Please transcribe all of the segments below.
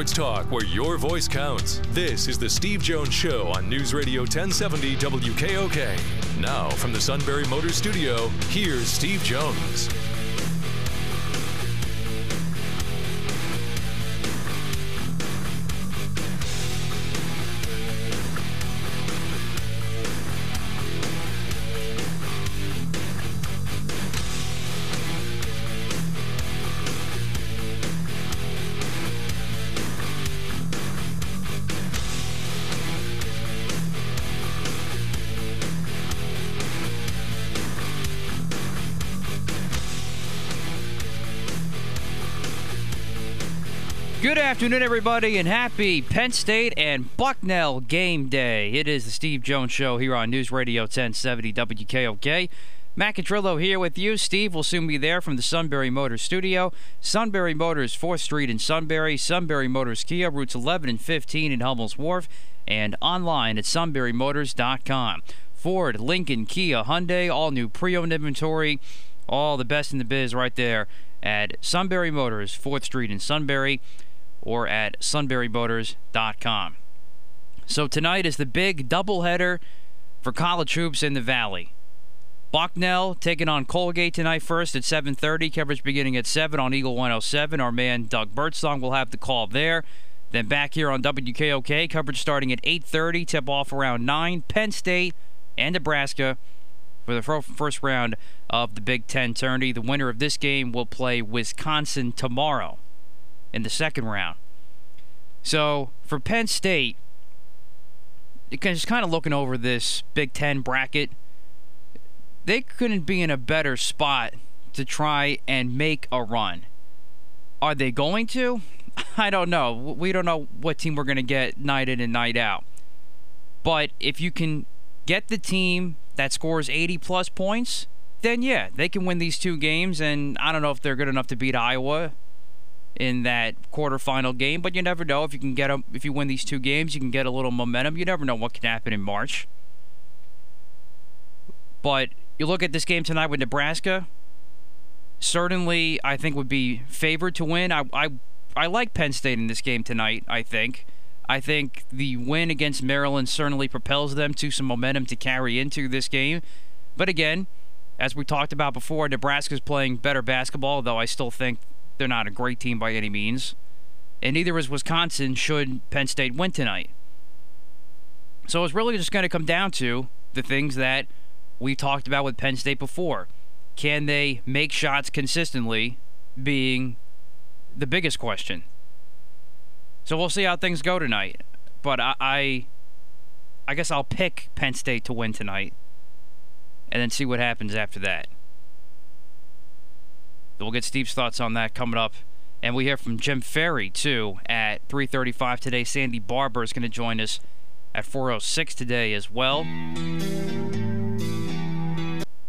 Sports talk where your voice counts. This is the Steve Jones Show on News Radio 1070 WKOK. Now, from the Sunbury Motors Studio, here's Steve Jones. Afternoon, everybody, and happy Penn State and Bucknell game day. It is the Steve Jones Show here on News Radio 1070 WKOK. Matt Catrillo here with you. Steve will soon be there from the Sunbury Motors studio. Sunbury Motors, 4th Street in Sunbury. Sunbury Motors Kia, routes 11 and 15 in Hummel's Wharf. And online at sunburymotors.com. Ford, Lincoln, Kia, Hyundai, all new pre-owned inventory. All the best in the biz right there at Sunbury Motors, 4th Street in Sunbury or at sunburymotors.com. So tonight is the big doubleheader for college hoops in the Valley. Bucknell taking on Colgate tonight first at 7:30. Coverage beginning at 7 on Eagle 107. Our man Doug Birdsong will have the call there. Then back here on WKOK, coverage starting at 8:30. Tip off around 9. Penn State and Nebraska for the first round of the Big Ten tourney. The winner of this game will play Wisconsin tomorrow in the second round. So for Penn State, just kind of looking over this Big Ten bracket, they couldn't be in a better spot to try and make a run. Are they going to? I don't know. We don't know what team we're going to get night in and night out. But if you can get the team that scores 80 plus points, then yeah, they can win these two games. And I don't know if they're good enough to beat Iowa in that quarterfinal game, but you never know if you can get a, if you win these two games, you can get a little momentum. You never know what can happen in March. But you look at this game tonight with Nebraska. Certainly, I think would be favored to win. I I I like Penn State in this game tonight. I think. I think the win against Maryland certainly propels them to some momentum to carry into this game. But again, as we talked about before, Nebraska's playing better basketball, though I still think they're not a great team by any means. And neither is Wisconsin should Penn State win tonight. So it's really just going to come down to the things that we talked about with Penn State before. Can they make shots consistently being the biggest question? So we'll see how things go tonight. But I, I, I guess I'll pick Penn State to win tonight, and then see what happens after that. We'll get Steve's thoughts on that coming up. And we hear from Jim Ferry, too, at 3.35 today. Sandy Barbour is going to join us at 4.06 today as well.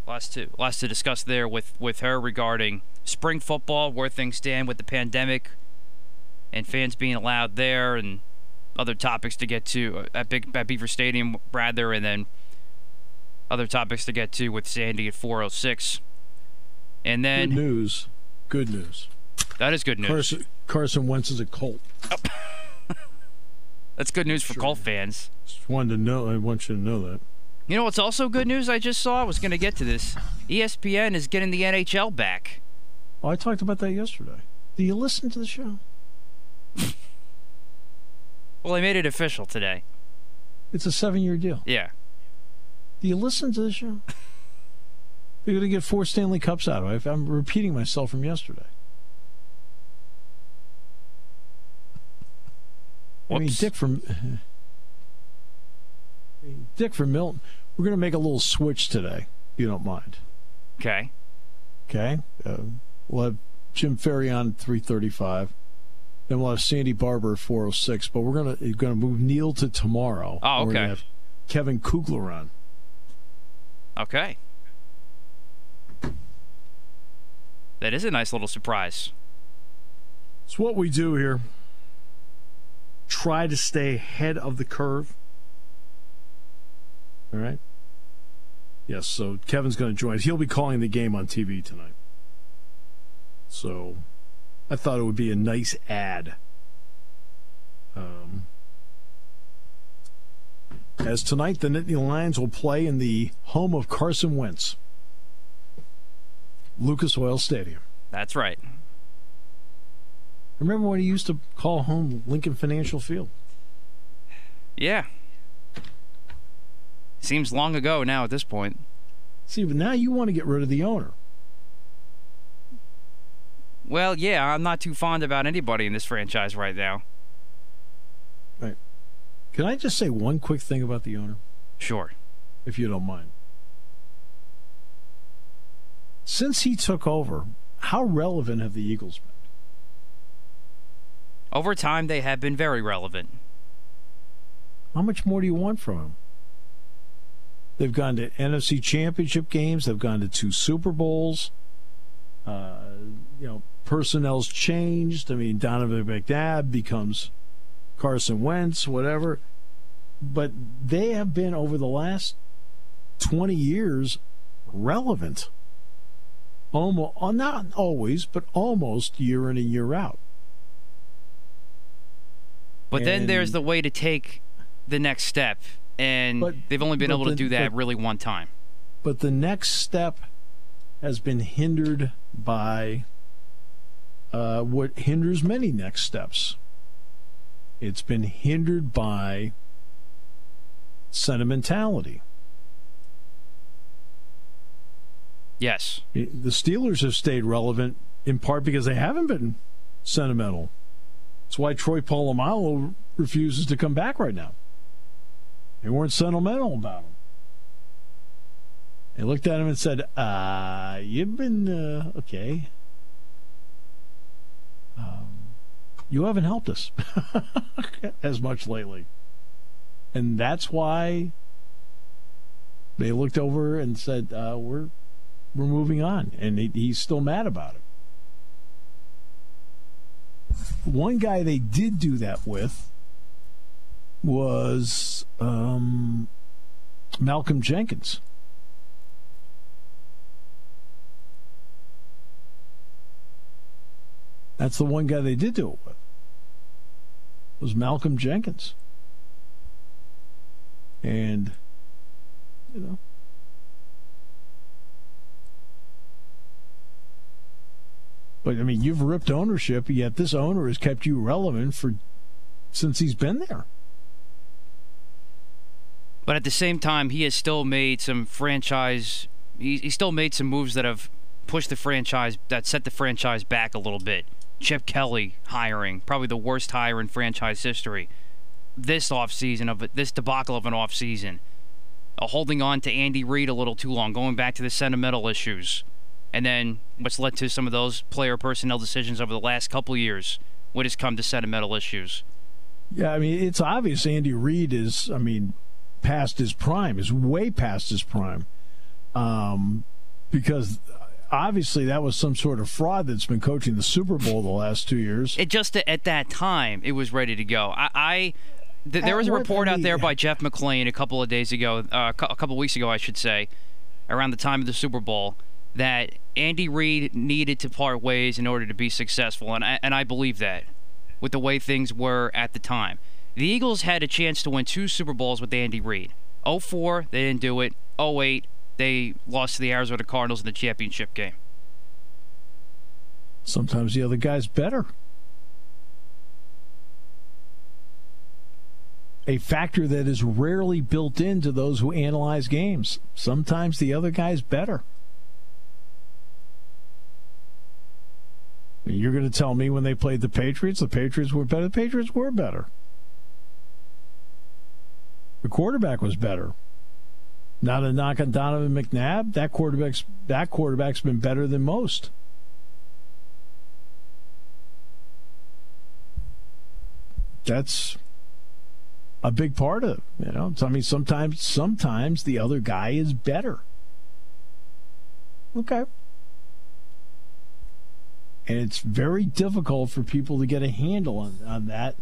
Lots to, lots to discuss there with, with her regarding spring football, where things stand with the pandemic, and fans being allowed there, and other topics to get to uh, at, Big, at Beaver Stadium, rather, and then other topics to get to with Sandy at 4.06. And then good news, good news. That is good news. Carson, Carson Wentz is a Colt. Oh. That's good news for sure. Colt fans. Just wanted to know. I want you to know that. You know what's also good news? I just saw. I was going to get to this. ESPN is getting the NHL back. Oh, I talked about that yesterday. Do you listen to the show? well, they made it official today. It's a seven-year deal. Yeah. Do you listen to the show? They're going to get four Stanley Cups out of it. I'm repeating myself from yesterday. Whoops. I mean, Dick from Dick from Milton. We're going to make a little switch today, if you don't mind. Okay. Okay. Uh, we'll have Jim Ferry on 335. Then we'll have Sandy Barbour at 406. But we're going to going to move Neil to tomorrow. Oh, okay. Kevin Kugler on. Okay. That is a nice little surprise. It's what we do here. Try to stay ahead of the curve. All right. Yes, so Kevin's going to join. He'll be calling the game on TV tonight. So I thought it would be a nice ad. Um, as tonight, the Nittany Lions will play in the home of Carson Wentz, Lucas Oil Stadium. That's right. Remember when he used to call home Lincoln Financial Field? Yeah. Seems long ago now at this point. See, but now you want to get rid of the owner. Well, yeah, I'm not too fond about anybody in this franchise right now. Right. Can I just say one quick thing about the owner? Sure. If you don't mind. Since he took over, how relevant have the Eagles been? Over time, they have been very relevant. How much more do you want from him? They've gone to NFC Championship games. They've gone to two Super Bowls. Uh, you know, personnel's changed. I mean, Donovan McNabb becomes Carson Wentz, whatever. But they have been over the last 20 years relevant. Almost, not always, but almost year in and year out. But then there's the way to take the next step, and But- they've only been able to do that but- really one time. But the next step has been hindered by uh, what hinders many next steps. It's been hindered by sentimentality. Yes. The Steelers have stayed relevant in part because they haven't been sentimental. That's why Troy Polamalu refuses to come back right now. They weren't sentimental about him. They looked at him and said, uh, you've been, uh, okay. Um, you haven't helped us as much lately. And that's why they looked over and said, uh, we're, we're moving on. And he's still mad about it. One guy they did do that with was um, Malcolm Jenkins. That's the one guy they did do it with. Was Malcolm Jenkins. And you know But I mean, you've ripped ownership, yet this owner has kept you relevant for since he's been there. But at the same time, he has still made some franchise. He, he still made some moves that have pushed the franchise, that set the franchise back a little bit. Chip Kelly hiring, probably the worst hire in franchise history. This offseason of this debacle of an offseason. Uh, holding on to Andy Reid a little too long, going back to the sentimental issues. And then what's led to some of those player personnel decisions over the last couple years, what has come to sentimental issues. Yeah, I mean, it's obvious Andy Reid is, I mean, past his prime, is way past his prime. Um, because obviously that was some sort of fraud that's been coaching the Super Bowl the last two years. It just at that time it was ready to go. I, I th- there was a report out there by Jeff McLane a couple of days ago, uh, a a couple of weeks ago, I should say, around the time of the Super Bowl, that Andy Reid needed to part ways in order to be successful, and I, and I believe that with the way things were at the time. The Eagles had a chance to win two Super Bowls with Andy Reid. 04, they didn't do it. 08, they lost to the Arizona Cardinals in the championship game. Sometimes the other guy's better. A factor that is rarely built into those who analyze games. Sometimes the other guy's better. You're going to tell me when they played the Patriots, the Patriots were better. The Patriots were better. The quarterback was better. Not a knock on Donovan McNabb. That quarterback's that quarterback's been better than most. That's a big part of it. You know, I mean, sometimes sometimes the other guy is better. Okay. And it's very difficult for people to get a handle on, on that.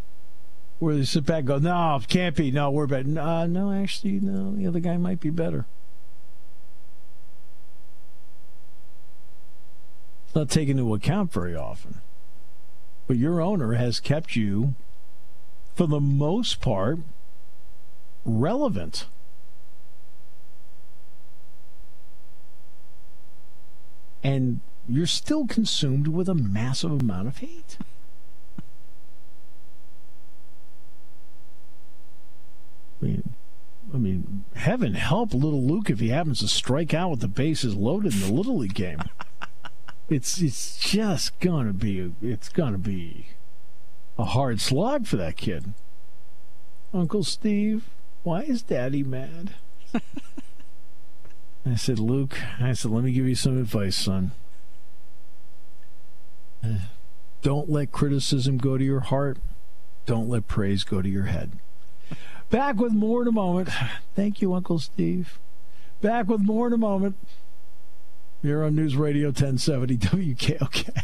Where they sit back and go, no, can't be. No, we're better. Uh, no, actually, no, the other guy might be better. It's not taken into account very often. But your owner has kept you, for the most part, relevant. And you're still consumed with a massive amount of hate. I mean, I mean, heaven help little Luke if he happens to strike out with the bases loaded in the little league game. it's it's just gonna be it's gonna be a hard slog for that kid. Uncle Steve, why is Daddy mad? I said, Luke, I said, let me give you some advice, son. Don't let criticism go to your heart. Don't let praise go to your head. Back with more in a moment. Thank you, Uncle Steve. Back with more in a moment. Here on News Radio 1070 WKOK.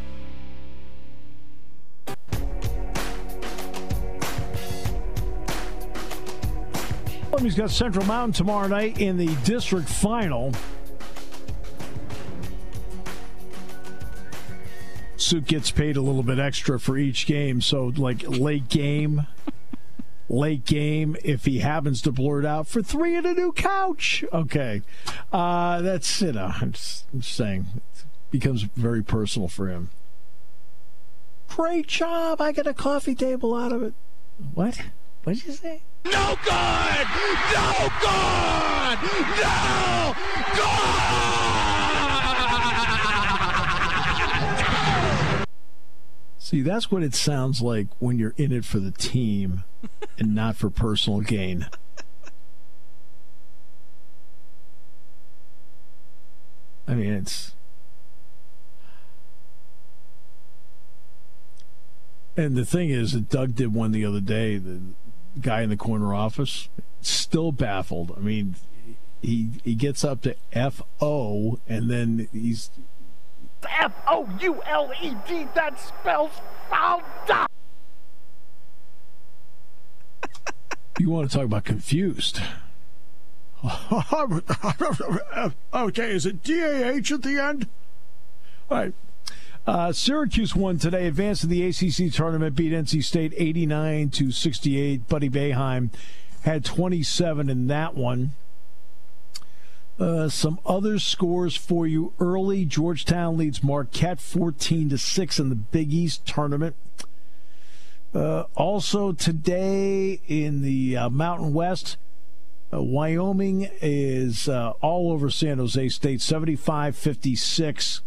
He's got Central Mountain tomorrow night in the district final. Suit gets paid a little bit extra for each game, so like late game, late game. If he happens to blurt out for three and a new couch, okay, uh, that's you know I'm just, I'm just saying it becomes very personal for him. Great job! I get a coffee table out of it. What? What did you say? No good! No good! No good! See, that's what it sounds like when you're in it for the team and not for personal gain. I mean, it's. And the thing is that Doug did one the other day. The guy in the corner office still baffled. I mean, he he gets up to F O and then he's F O U L E D. That spells fouled up. You want to talk about confused? okay, is it D A H at the end? All right. Uh, Syracuse won today, advanced to the ACC tournament, beat NC State 89 to 68. Buddy Boeheim had 27 in that one. Uh, some other scores for you early. Georgetown leads Marquette 14 to 6 in the Big East tournament. Uh, also today in the uh, Mountain West, uh, Wyoming is uh, all over San Jose State 75 56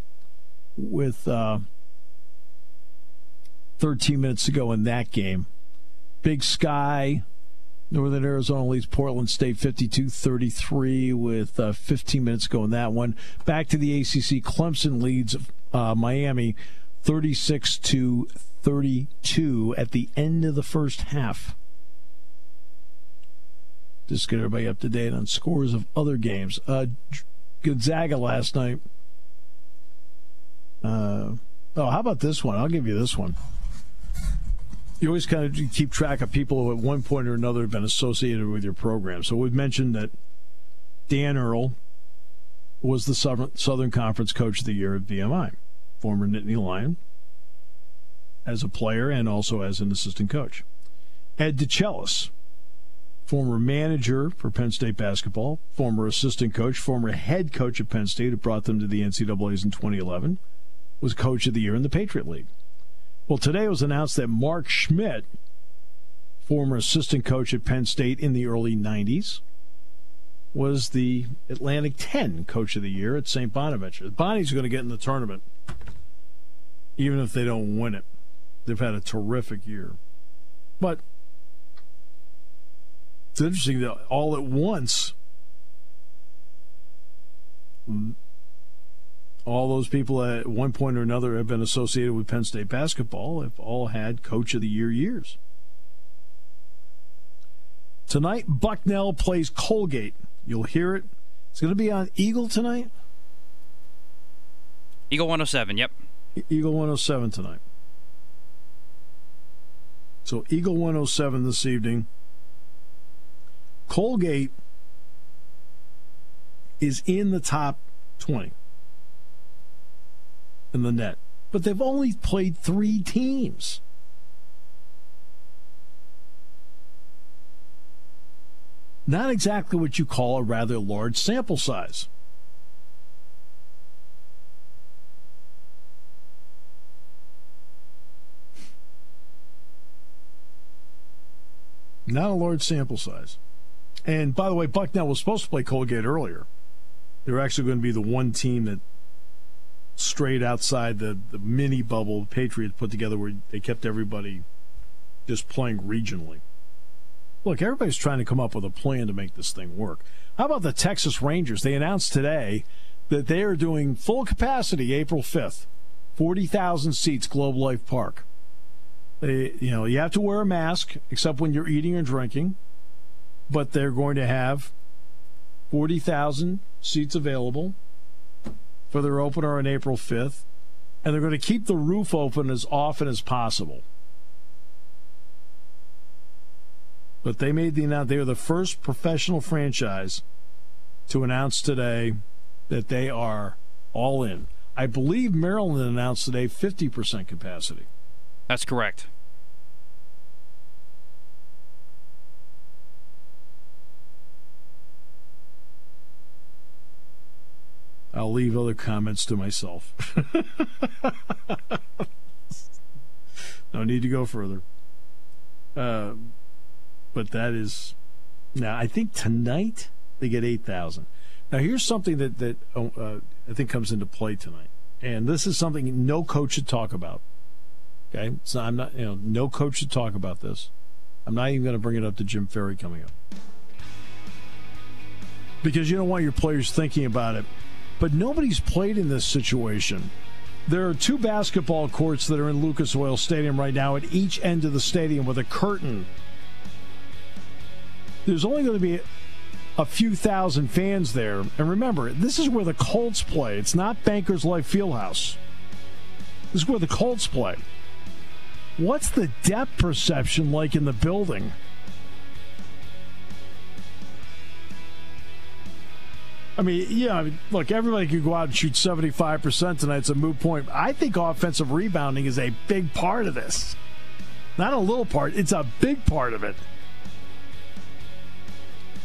with uh, 13 minutes to go in that game. Big Sky, Northern Arizona leads Portland State 52 33 with uh, 15 minutes to go in that one. Back to the ACC, Clemson leads uh, Miami 36 to 32 at the end of the first half. Just get everybody up to date on scores of other games. Uh, Gonzaga last night uh, oh, how about this one? I'll give you this one. You always kind of keep track of people who, at one point or another, have been associated with your program. So we've mentioned that Dan Earl was the Southern Conference Coach of the Year at VMI, former Nittany Lion. as a player and also as an assistant coach. Ed DeChellis, former manager for Penn State basketball, former assistant coach, former head coach of Penn State, who brought them to the NCAA's in 2011, was coach of the year in the Patriot League. Well, today it was announced that Mark Schmidt, former assistant coach at Penn State in the early 90s, was the Atlantic 10 coach of the year at St. Bonaventure. The Bonnie's going to get in the tournament, even if they don't win it. They've had a terrific year. But it's interesting that all at once, all those people at one point or another have been associated with Penn State basketball have all had Coach of the Year years. Tonight, Bucknell plays Colgate. You'll hear it. It's going to be on Eagle tonight. Eagle 107, yep. Eagle 107 tonight. So, Eagle 107 this evening. Colgate is in the top 20 in the net, but they've only played three teams. Not exactly what you call a rather large sample size. Not a large sample size. And by the way, Bucknell was supposed to play Colgate earlier. They're actually going to be the one team that strayed outside the, the mini bubble the Patriots put together where they kept everybody just playing regionally. Look, everybody's trying to come up with a plan to make this thing work. How about the Texas Rangers? They announced today that they are doing full capacity April 5th, 40,000 seats, Globe Life Park. They, you know, you have to wear a mask except when you're eating or drinking but they're going to have 40,000 seats available for their opener on April 5th, and they're going to keep the roof open as often as possible. But they made the announcement. They are the first professional franchise to announce today that they are all in. I believe Maryland announced today 50% capacity. That's correct. I'll leave other comments to myself. no need to go further. Uh, but that is now. I think tonight they get eight thousand. Now here's something that that uh, uh, I think comes into play tonight, and this is something no coach should talk about. Okay, so I'm not. You know, no coach should talk about this. I'm not even going to bring it up to Jim Ferry coming up because you don't want your players thinking about it but nobody's played in this situation. There are two basketball courts that are in Lucas Oil Stadium right now at each end of the stadium with a curtain. There's only going to be a few thousand fans there. And remember, this is where the Colts play. It's not Bankers Life Fieldhouse. This is where the Colts play. What's the depth perception like in the building? I mean, yeah, look, everybody could go out and shoot 75% tonight. It's a moot point. I think offensive rebounding is a big part of this. Not a little part, it's a big part of it.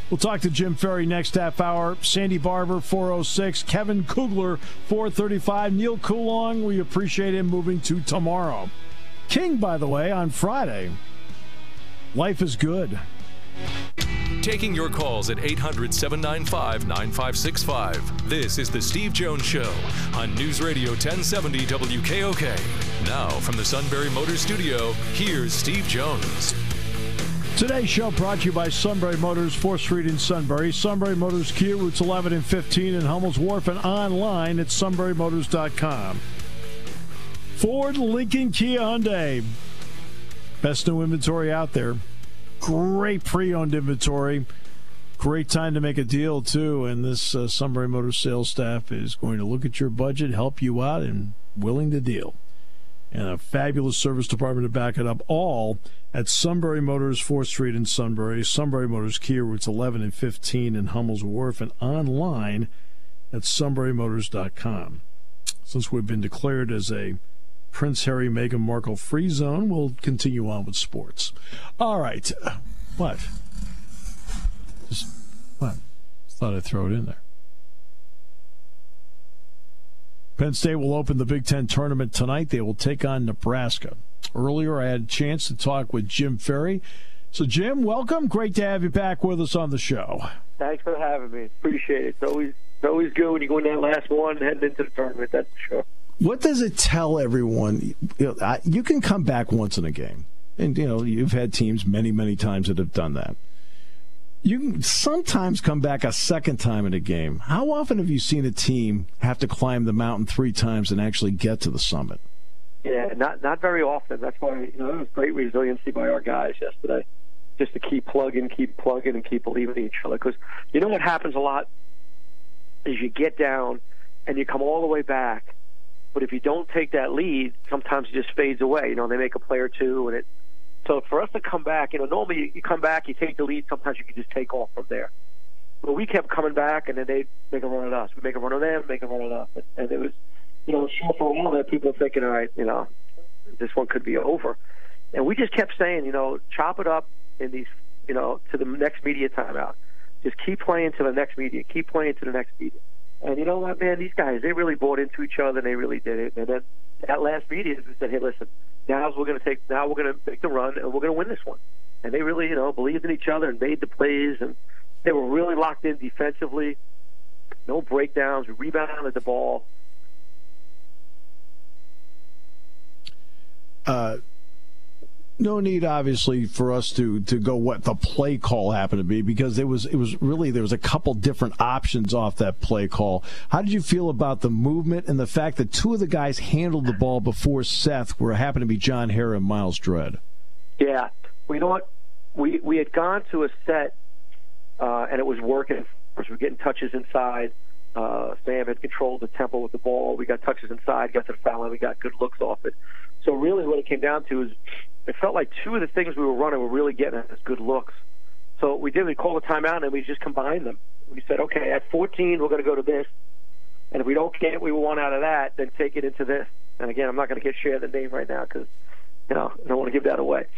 We'll talk to Jim Ferry next half hour. Sandy Barbour, 406. Kevin Kugler, 435. Neil Coulong, we appreciate him moving to tomorrow. King, by the way, on Friday. Life is good. Taking your calls at 800 795 9565. This is The Steve Jones Show on News Radio 1070 WKOK. Now, from the Sunbury Motor Studio, here's Steve Jones. Today's show brought to you by Sunbury Motors, 4th Street in Sunbury. Sunbury Motors Kia, routes 11 and 15 in Hummel's Wharf, and online at sunburymotors.com. Ford, Lincoln, Kia, Hyundai. Best new inventory out there. Great pre owned inventory. Great time to make a deal, too. And this uh, Sunbury Motors sales staff is going to look at your budget, help you out, and willing to deal. And a fabulous service department to back it up. All at Sunbury Motors, 4th Street in Sunbury. Sunbury Motors Kia routes 11 and 15 in Hummel's Wharf, and online at sunburymotors.com. Since we've been declared as a Prince Harry, Meghan Markle free zone. We'll continue on with sports. All right. What? Just what? Thought I'd throw it in there. Penn State will open the Big Ten tournament tonight. They will take on Nebraska. Earlier, I had a chance to talk with Jim Ferry. So, Jim, welcome. Great to have you back with us on the show. Thanks for having me. Appreciate it. It's always it's always good when you go in that last one heading into the tournament. That's for sure. What does it tell everyone? You, know, you can come back once in a game, and you know you've had teams many, many times that have done that. You can sometimes come back a second time in a game. How often have you seen a team have to climb the mountain three times and actually get to the summit? Yeah, not not very often. That's why you know it was great resiliency by our guys yesterday, just to keep plugging, keep plugging, and keep believing in each other. Because you know what happens a lot is you get down and you come all the way back, but if you don't take that lead, sometimes it just fades away. You know, they make a play or two, and it. So for us to come back, you know, normally you, come back, you take the lead. Sometimes you can just take off from there. But we kept coming back, and then they make a run at us. We make a run at them, make a run at us, and, it was you know, sure for a while there, people were thinking, all right, you know, this one could be over. And we just kept saying, you know, chop it up in these, you know, to the next media timeout. Just keep playing to the next media. Keep playing to the next media. And you know what, man? These guys, they really bought into each other. and They really did it. And then at last media, we said, hey, listen, now we're going to take, now we're going to make the run, and we're going to win this one. And they really, you know, believed in each other and made the plays, and they were really locked in defensively. No breakdowns. We rebounded the ball. Uh, no need, obviously, for us to to go what the play call happened to be because it was it was really there was a couple different options off that play call. How did you feel about the movement and the fact that two of the guys handled the ball before Seth, where it happened to be John Harrar and Myles Dread? Yeah, you know what? We we had gone to a set uh, and it was working. We were getting touches inside. Uh, Sam had controlled the tempo with the ball. We got touches inside, got to the foul line, we got good looks off it. So really, what it came down to is it felt like two of the things we were running were really getting us good looks. So we did, we called a timeout and we just combined them. We said, okay, at 14, we're going to go to this, and if we don't get what we want out of that, then take it into this. And again, I'm not going to get share the name right now because you know I don't want to give that away.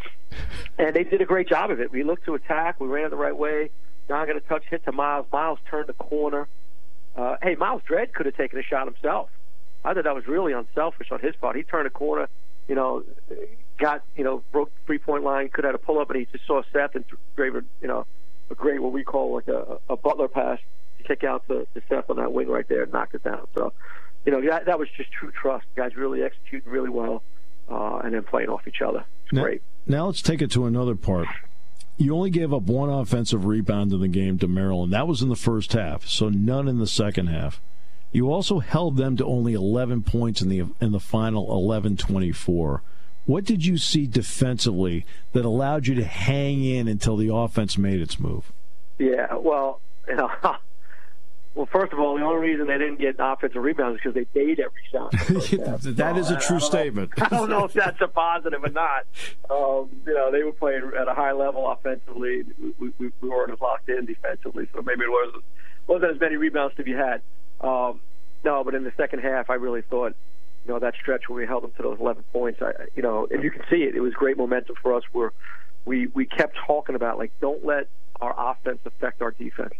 And they did a great job of it. We looked to attack, we ran it the right way. John got a touch hit to Myles. Myles turned the corner. Uh, hey, Myles Dread could have taken a shot himself. I thought that was really unselfish on his part. He turned a corner, you know, got, you know, broke three point line, could have had a pull up, and he just saw Seth and gave a, you know, a great, what we call like a, a Butler pass to kick out to, to Seth on that wing right there and knocked it down. So, you know, that, that was just true trust. guys really executing really well uh, and then playing off each other. It's now, great. Now let's take it to another part. You only gave up one offensive rebound in the game to Maryland. That was in the first half, so none in the second half. You also held them to only 11 points in the in the final 11-24. What did you see defensively that allowed you to hang in until the offense made its move? Yeah, well, you know, well, first of all, the only reason they didn't get offensive rebounds is because they made every shot. that is a true I statement. Know, I don't know if that's a positive or not. Um, you know, they were playing at a high level offensively. We, we, we weren't as locked in defensively, so maybe it wasn't wasn't as many rebounds to be had. Um, no, but in the second half, I really thought, you know, that stretch where we held them to those 11 points, I, you know, and you can see it. It was great momentum for us. Where we we kept talking about like, don't let our offense affect our defense.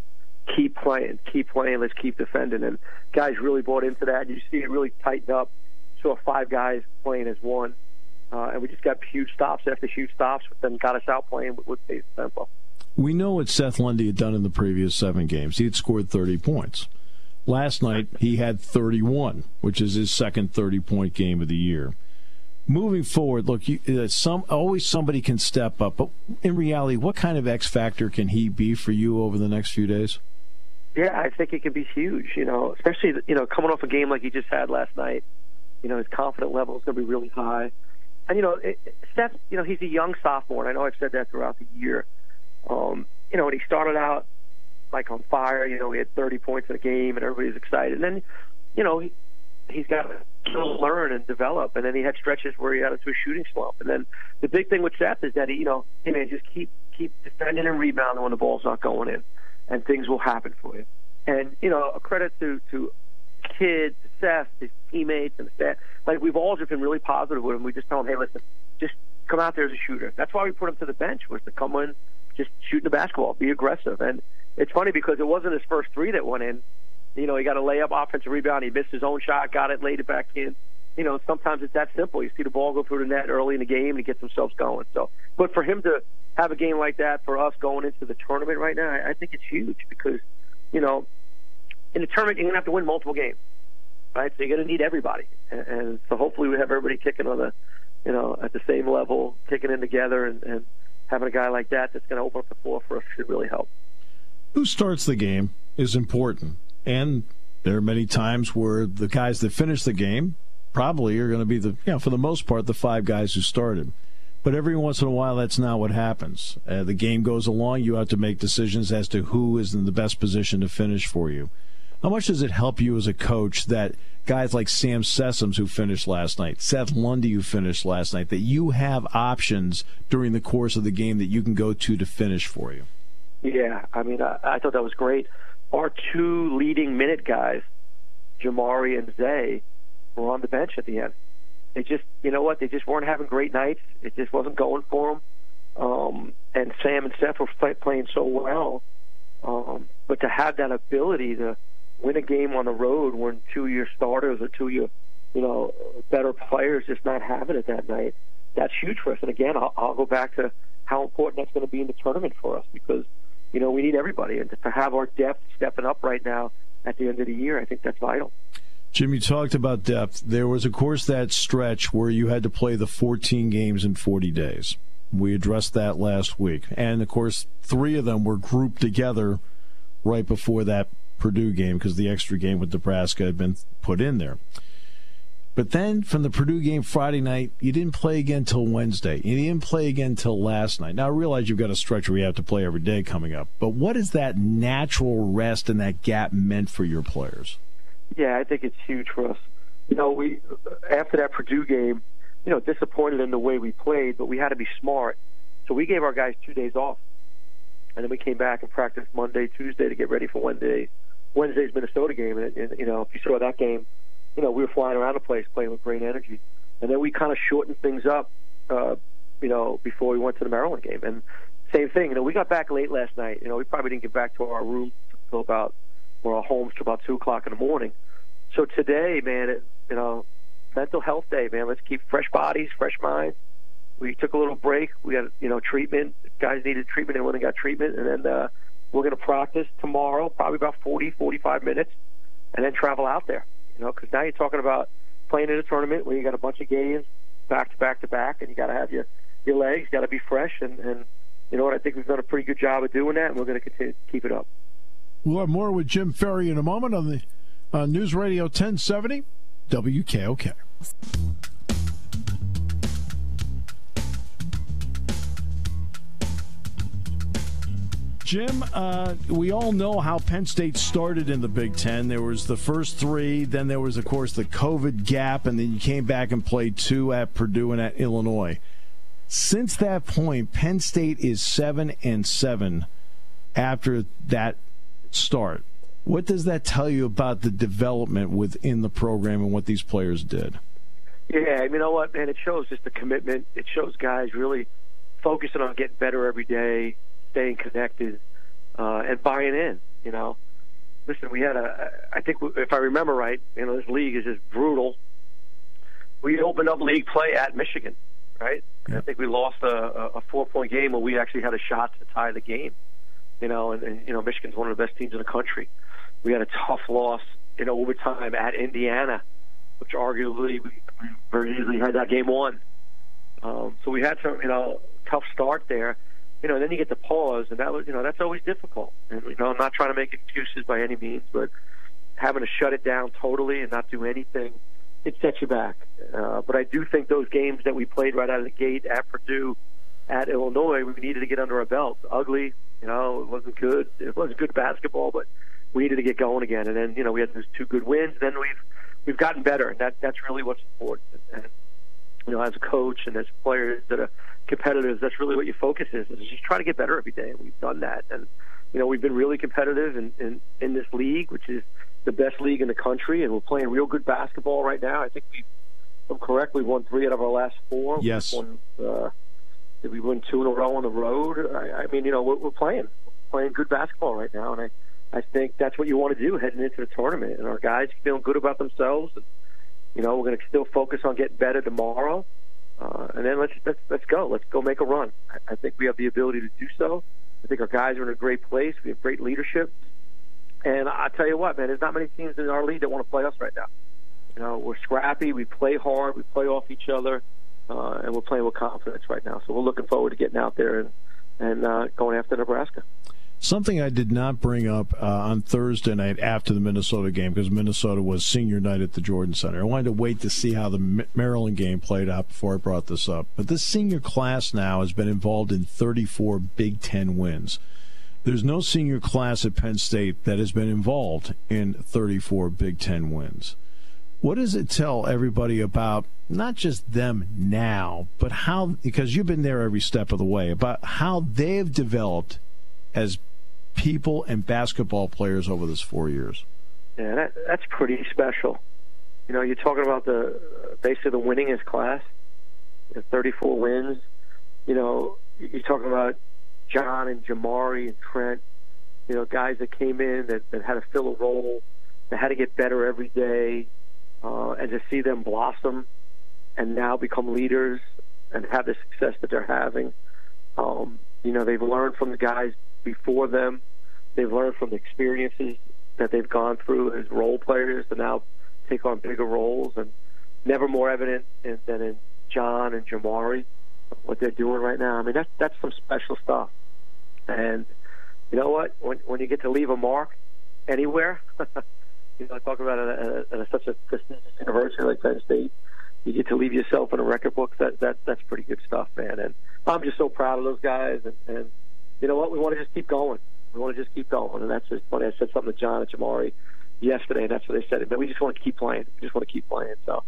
Keep playing, keep playing. Let's keep defending. And guys really bought into that. You see it really tighten up. Saw five guys playing as one, uh, and we just got huge stops after huge stops, but then got us out playing with, with pace tempo. We know what Seth Lundy had done in the previous seven games. He had scored 30 points. Last night, he had 31, which is his second 30 point game of the year. Moving forward, look, you, uh, some always somebody can step up, but in reality, what kind of X factor can he be for you over the next few days? Yeah, I think it could be huge. You know, especially you know coming off a game like he just had last night. You know, his confidence level is going to be really high. And you know, it, Steph, you know, he's a young sophomore, and I know I've said that throughout the year. Um, you know, when he started out like on fire, you know, he had 30 points in a game, and everybody's excited. And then, you know, he, he's got to learn and develop. And then he had stretches where he got into a shooting slump. And then the big thing with Seth is that he, you know, hey man, just keep keep defending and rebounding when the ball's not going in, and things will happen for you. And you know, a credit to to kid success, his teammates and the staff. Like we've all just been really positive with him. We just tell him, hey, listen, just come out there as a shooter. That's why we put him to the bench was to come in, just shooting the basketball, be aggressive. And it's funny because it wasn't his first three that went in. You know, he got a layup, offensive rebound. He missed his own shot, got it, laid it back in. You know, sometimes it's that simple. You see the ball go through the net early in the game, and he gets himself going. So, but for him to have a game like that for us going into the tournament right now, I, think it's huge because, you know, in the tournament, you're going to have to win multiple games, right? So you're going to need everybody. And, and so hopefully we have everybody kicking on the, you know, at the same level, kicking in together, and, and having a guy like that that's going to open up the floor for us should really help. Who starts the game is important. And there are many times where the guys that finish the game probably are going to be the, you know, for the most part, the five guys who started. But every once in a while, that's not what happens. Uh, the game goes along. You have to make decisions as to who is in the best position to finish for you. How much does it help you as a coach that guys like Sam Sessoms, who finished last night, Seth Lundy, who finished last night, that you have options during the course of the game that you can go to to finish for you? Yeah, I mean, I, I thought that was great. Our two leading minute guys, Jamari and Zay, were on the bench at the end. They just, you know what? They just weren't having great nights. It just wasn't going for them. Um, and Sam and Seth were play, playing so well. Um, but to have that ability to win a game on the road when two your starters or two your, you know, better players just not having it that night, that's huge for us. And again, I'll, I'll go back to how important that's going to be in the tournament for us because, you know, we need everybody. And to have our depth stepping up right now at the end of the year, I think that's vital. Jim, you talked about depth. There was, of course, that stretch where you had to play the 14 games in 40 days. We addressed that last week. And, of course, three of them were grouped together right before that Purdue game because the extra game with Nebraska had been put in there. But then from the Purdue game Friday night, you didn't play again till Wednesday. You didn't play again till last night. Now I realize you've got a stretch where you have to play every day coming up. But what is that natural rest and that gap meant for your players? Yeah, I think it's huge for us. You know, we after that Purdue game, you know, disappointed in the way we played, but we had to be smart. So we gave our guys two days off, and then we came back and practiced Monday, Tuesday to get ready for Wednesday, Wednesday's Minnesota game. And, and you know, if you saw that game, you know, we were flying around the place playing with great energy, and then we kind of shortened things up, uh, you know, before we went to the Maryland game. And same thing, you know, we got back late last night. You know, we probably didn't get back to our room until about or our homes till about two o'clock in the morning. So today, man, it, you know, mental health day, man. Let's keep fresh bodies, fresh minds. We took a little break. We got you know treatment. Guys needed treatment and went and got treatment, and then uh, we're going to practice tomorrow, probably about 40, 45 minutes, and then travel out there. Know, because now you're talking about playing in a tournament where you got a bunch of games back to back to back, and you got to have your your legs got to be fresh, and and you know what? I think we've done a pretty good job of doing that, and we're going to continue to keep it up. We'll have more with Jim Ferry in a moment on the uh, News Radio 1070 WKOK. Jim, uh, we all know how Penn State started in the Big Ten. There was the first three, then there was, of course, the COVID gap, and then you came back and played two at Purdue and at Illinois. Since that point, Penn State is seven and seven after that start. What does that tell you about the development within the program and what these players did? Yeah, you know what, man? It shows just the commitment. It shows guys really focusing on getting better every day, staying connected, uh, and buying in. You know, listen, we had a. I think if I remember right, you know, this league is just brutal. We opened up league play at Michigan, right? I think we lost a, a four-point game where we actually had a shot to tie the game. You know, and, and you know, Michigan's one of the best teams in the country. We had a tough loss in overtime at Indiana, which arguably we very easily had that game won. Um, so we had some, you know, tough start there. You know, then you get the pause, and that was, you know, that's always difficult. And you know, I'm not trying to make excuses by any means, but having to shut it down totally and not do anything, it sets you back. Uh, but I do think those games that we played right out of the gate at Purdue, at Illinois, we needed to get under our belt. Ugly, you know, it wasn't good. It wasn't good basketball, but we needed to get going again. And then, you know, we had those two good wins. Then we've we've gotten better. And that that's really what's important. And you know, as a coach and as players that are competitors, that's really what your focus is. Is just try to get better every day. And we've done that. And you know, we've been really competitive in in, in this league, which is the best league in the country, and we're playing real good basketball right now. I think we, if I'm correct, we've won three out of our last four. Yes. Won, uh, did we win two in a row on the road? I, I mean, you know, we're, we're playing playing good basketball right now, and I I think that's what you want to do heading into the tournament. And our guys feeling good about themselves. And, you know, we're going to still focus on getting better tomorrow, uh, and then let's let's let's go. Let's go make a run. I, I think we have the ability to do so. I think our guys are in a great place. We have great leadership. And I tell you what, man, there's not many teams in our league that want to play us right now. You know, we're scrappy, we play hard, we play off each other, uh, and we're playing with confidence right now. So we're looking forward to getting out there and and uh, going after Nebraska. Something I did not bring up uh, on Thursday night after the Minnesota game because Minnesota was senior night at the Jordan Center. I wanted to wait to see how the Maryland game played out before I brought this up. But this senior class now has been involved in 34 Big Ten wins. There's no senior class at Penn State that has been involved in 34 Big Ten wins. What does it tell everybody about not just them now, but how, because you've been there every step of the way, about how they've developed as people and basketball players over this four years? Yeah, that, that's pretty special. You know, you're talking about the basically the winningest class, the 34 wins. You know, you're talking about John and Jamari and Trent, you know, guys that came in that, that had to fill a role, that had to get better every day, uh, and to see them blossom and now become leaders and have the success that they're having. Um, you know, they've learned from the guys before them. They've learned from the experiences that they've gone through as role players to now take on bigger roles, and never more evident in, than in John and Jamari what they're doing right now. I mean, that's that's some special stuff. And you know what? When when you get to leave a mark anywhere, you know, talk about it at, such a prestigious university like Penn State, you get to leave yourself in a record book. That that that's pretty good stuff, man. And I'm just so proud of those guys. And, and you know what? We want to just keep going. We want to just keep going. And that's just funny. I said something to John and Jamari yesterday, and that's what they said. But we just want to keep playing. We just want to keep playing. So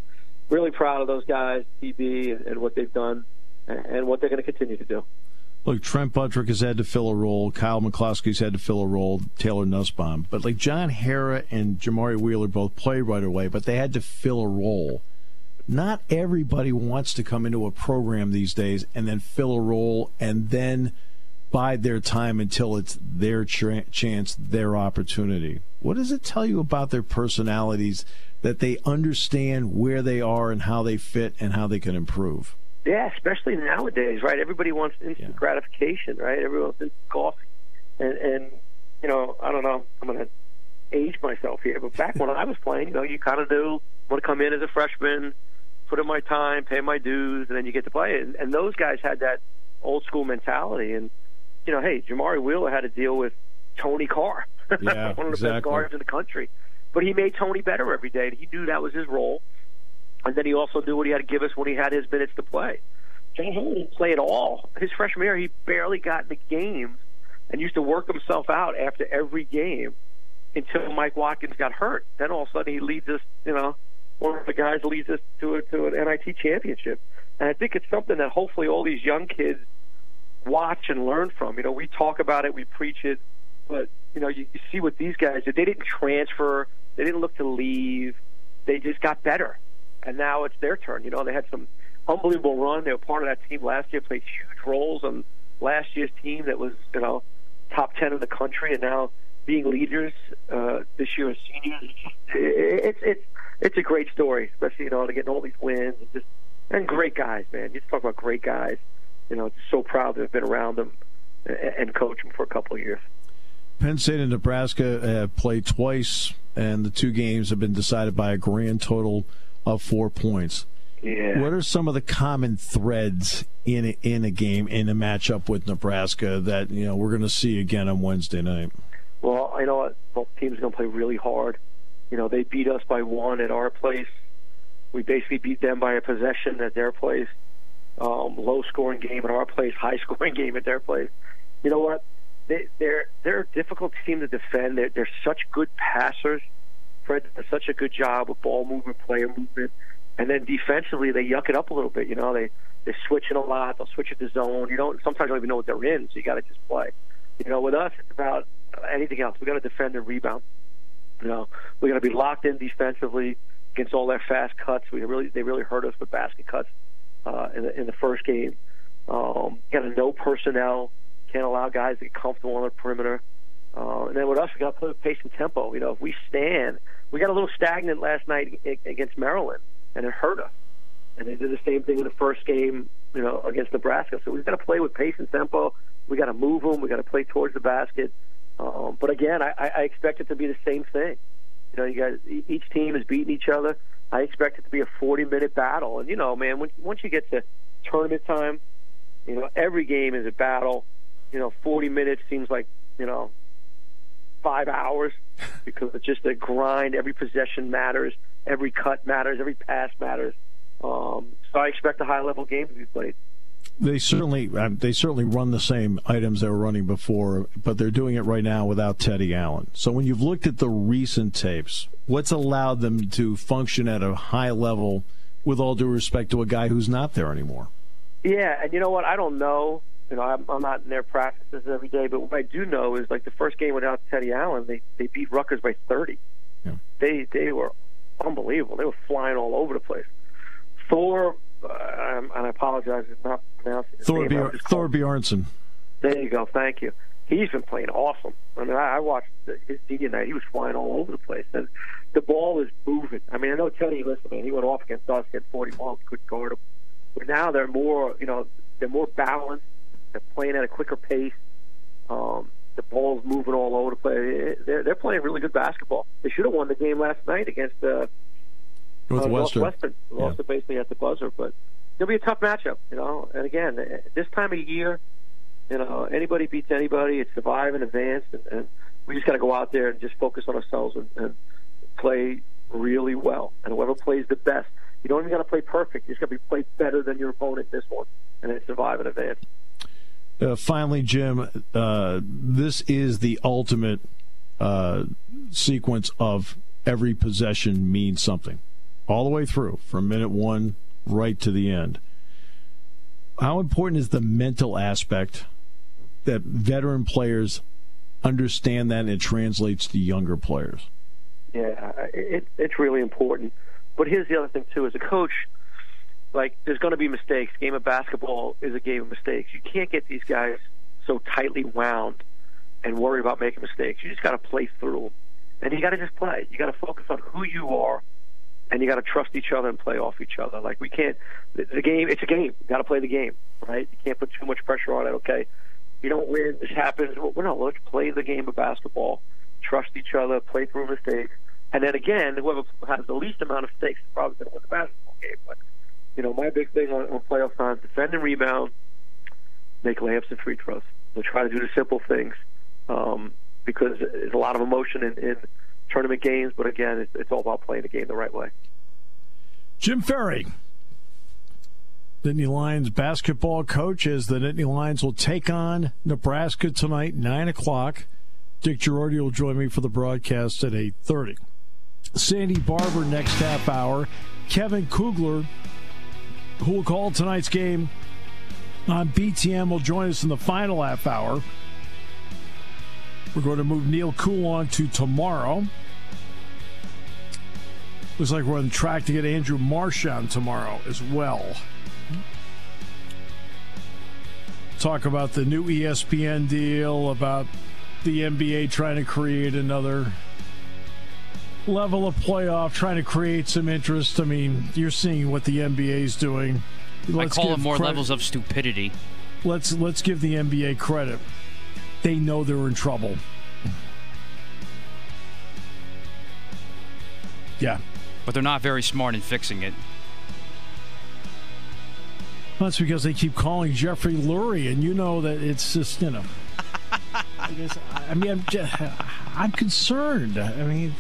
really proud of those guys, TB, and, and what they've done, and, and what they're going to continue to do. Look, Trent Buttrick has had to fill a role. Kyle McCloskey's had to fill a role. Taylor Nussbaum. But like John Harrar and Jamari Wheeler both played right away, but they had to fill a role. Not everybody wants to come into a program these days and then fill a role and then bide their time until it's their ch- chance, their opportunity. What does it tell you about their personalities that they understand where they are and how they fit and how they can improve? Yeah, especially nowadays, right? Everybody wants instant yeah. gratification, right? Everyone wants instant coffee, and and you know, I don't know, I'm gonna age myself here, but back when I was playing, you know, you kind of do want to come in as a freshman, put in my time, pay my dues, and then you get to play. And, and those guys had that old school mentality. And you know, hey, Jamari Wheeler had to deal with Tony Carr, yeah, one of the exactly. best guards in the country. But he made Tony better every day. And he knew that was his role and then he also knew what he had to give us when he had his minutes to play. John Harrar didn't play at all. His freshman year, he barely got in the games and used to work himself out after every game until Mike Watkins got hurt. Then all of a sudden he leads us, you know, one of the guys leads us to a, to an NIT championship. And I think it's something that hopefully all these young kids watch and learn from. You know, we talk about it, we preach it, but you know, you, you see what these guys did. They didn't transfer, they didn't look to leave. They just got better and now it's their turn. You know, they had some unbelievable run. They were part of that team last year, played huge roles on last year's team that was, you know, top ten in the country, and now being leaders uh, this year as seniors. It's it's it's a great story, especially you know to get all these wins and just and great guys, man. You just talk about great guys. You know, just so proud to have been around them and coach them for a couple of years. Penn State and Nebraska have played twice, and the two games have been decided by a grand total of four points. Yeah. What are some of the common threads in a, in a game in a matchup with Nebraska that you know we're going to see again on Wednesday night? Well, I know both teams are going to play really hard. You know, they beat us by one at our place. We basically beat them by a possession at their place. Um, low scoring game at our place, high scoring game at their place. You know what? They, they're they're a difficult team to defend. They're, they're such good passers Fred does such a good job with ball movement, player movement, and then defensively they yuck it up a little bit. You know, they they're switching a lot. They'll switch it to zone. You don't sometimes don't even know what they're in, so you got to just play. You know, with us it's about anything else. We got to defend and rebound. You know, we got to be locked in defensively against all their fast cuts. We really they really hurt us with basket cuts uh, in the in the first game. Um, got to know personnel. Can't allow guys to get comfortable on the perimeter. Uh, and then with us, we got to play pace and tempo. You know, if we stand, we got a little stagnant last night against Maryland, and it hurt us. And they did the same thing in the first game, you know, against Nebraska. So we've got to play with pace and tempo. We got to move them. We got to play towards the basket. Um, but again, I, I expect it to be the same thing. You know, you guys, each team is beating each other. I expect it to be a 40-minute battle. And you know, man, when, once you get to tournament time, you know, every game is a battle. You know, 40 minutes seems like you know five hours because it's just a grind. Every possession matters. Every cut matters. Every pass matters. Um, so I expect a high-level game to be played. They certainly um, they certainly run the same items they were running before, but they're doing it right now without Teddy Allen. So when you've looked at the recent tapes, what's allowed them to function at a high level, with all due respect to a guy who's not there anymore? Yeah, and you know what? I don't know. You know, I'm, I'm not in their practices every day, but what I do know is like the first game without Teddy Allen, they they beat Rutgers by 30. Yeah. They they were unbelievable. They were flying all over the place. Thor, uh, and I apologize if not pronouncing his Thor, name. Thor Bjornsson. There you go. Thank you. He's been playing awesome. I mean, I, I watched his senior night. He was flying all over the place, and the ball is moving. I mean, I know Teddy. Listen, man, he went off against us, hit 40 balls, couldn't guard him. But now they're more, you know, they're more balanced. They're playing at a quicker pace. Um, the ball's moving all over the place. They're they're playing really good basketball. They should have won the game last night against uh, Northwestern. Uh, Northwestern lost it basically at the buzzer, but it'll be a tough matchup, you know. And again, this time of year, you know, anybody beats anybody. It's survive and advance, and, and we just got to go out there and just focus on ourselves and, and play really well. And whoever plays the best, you don't even got to play perfect. You just got to be play better than your opponent this one, and then survive and advance. Uh, finally, Jim, uh, this is the ultimate uh, sequence of every possession means something all the way through from minute one right to the end. How important is the mental aspect that veteran players understand that and it translates to younger players? Yeah, it, it's really important. But here's the other thing too: as a coach, like there's going to be mistakes. Game of basketball is a game of mistakes. You can't get these guys so tightly wound and worry about making mistakes. You just got to play through them, and you got to just play. You got to focus on who you are and you got to trust each other and play off each other. Like we can't. The, the game, it's a game. Got to play the game, right? You can't put too much pressure on it. Okay, you don't win. This happens. Well, no, let's play the game of basketball. Trust each other. Play through mistakes, and then again, whoever has the least amount of mistakes is probably going to win the basketball game. But you know, my big thing on, on playoff time: defend and rebound, make layups and free throws. We'll try to do the simple things um, because there's a lot of emotion in, in tournament games, but again, it's, it's all about playing the game the right way. Jim Ferry, Nittany Lions basketball coach, as the Nittany Lions will take on Nebraska tonight, nine o'clock. Dick Jerardi will join me for the broadcast at eight thirty. Sandy Barbour next half hour. Kevin Kugler, who will call tonight's game on BTN, will join us in the final half hour. We're going to move Neil Coulon to tomorrow. Looks like we're on track to get Andrew Marchand tomorrow as well. Talk about the new ESPN deal, about the NBA trying to create another level of playoff, trying to create some interest. I mean, you're seeing what the NBA is doing. Let's I call it more credit. levels of stupidity. Let's let's give the NBA credit. They know they're in trouble. Yeah, but they're not very smart in fixing it. Well, that's because they keep calling Jeffrey Lurie, and you know that it's just you know. I guess I mean I'm just, I'm concerned. I mean.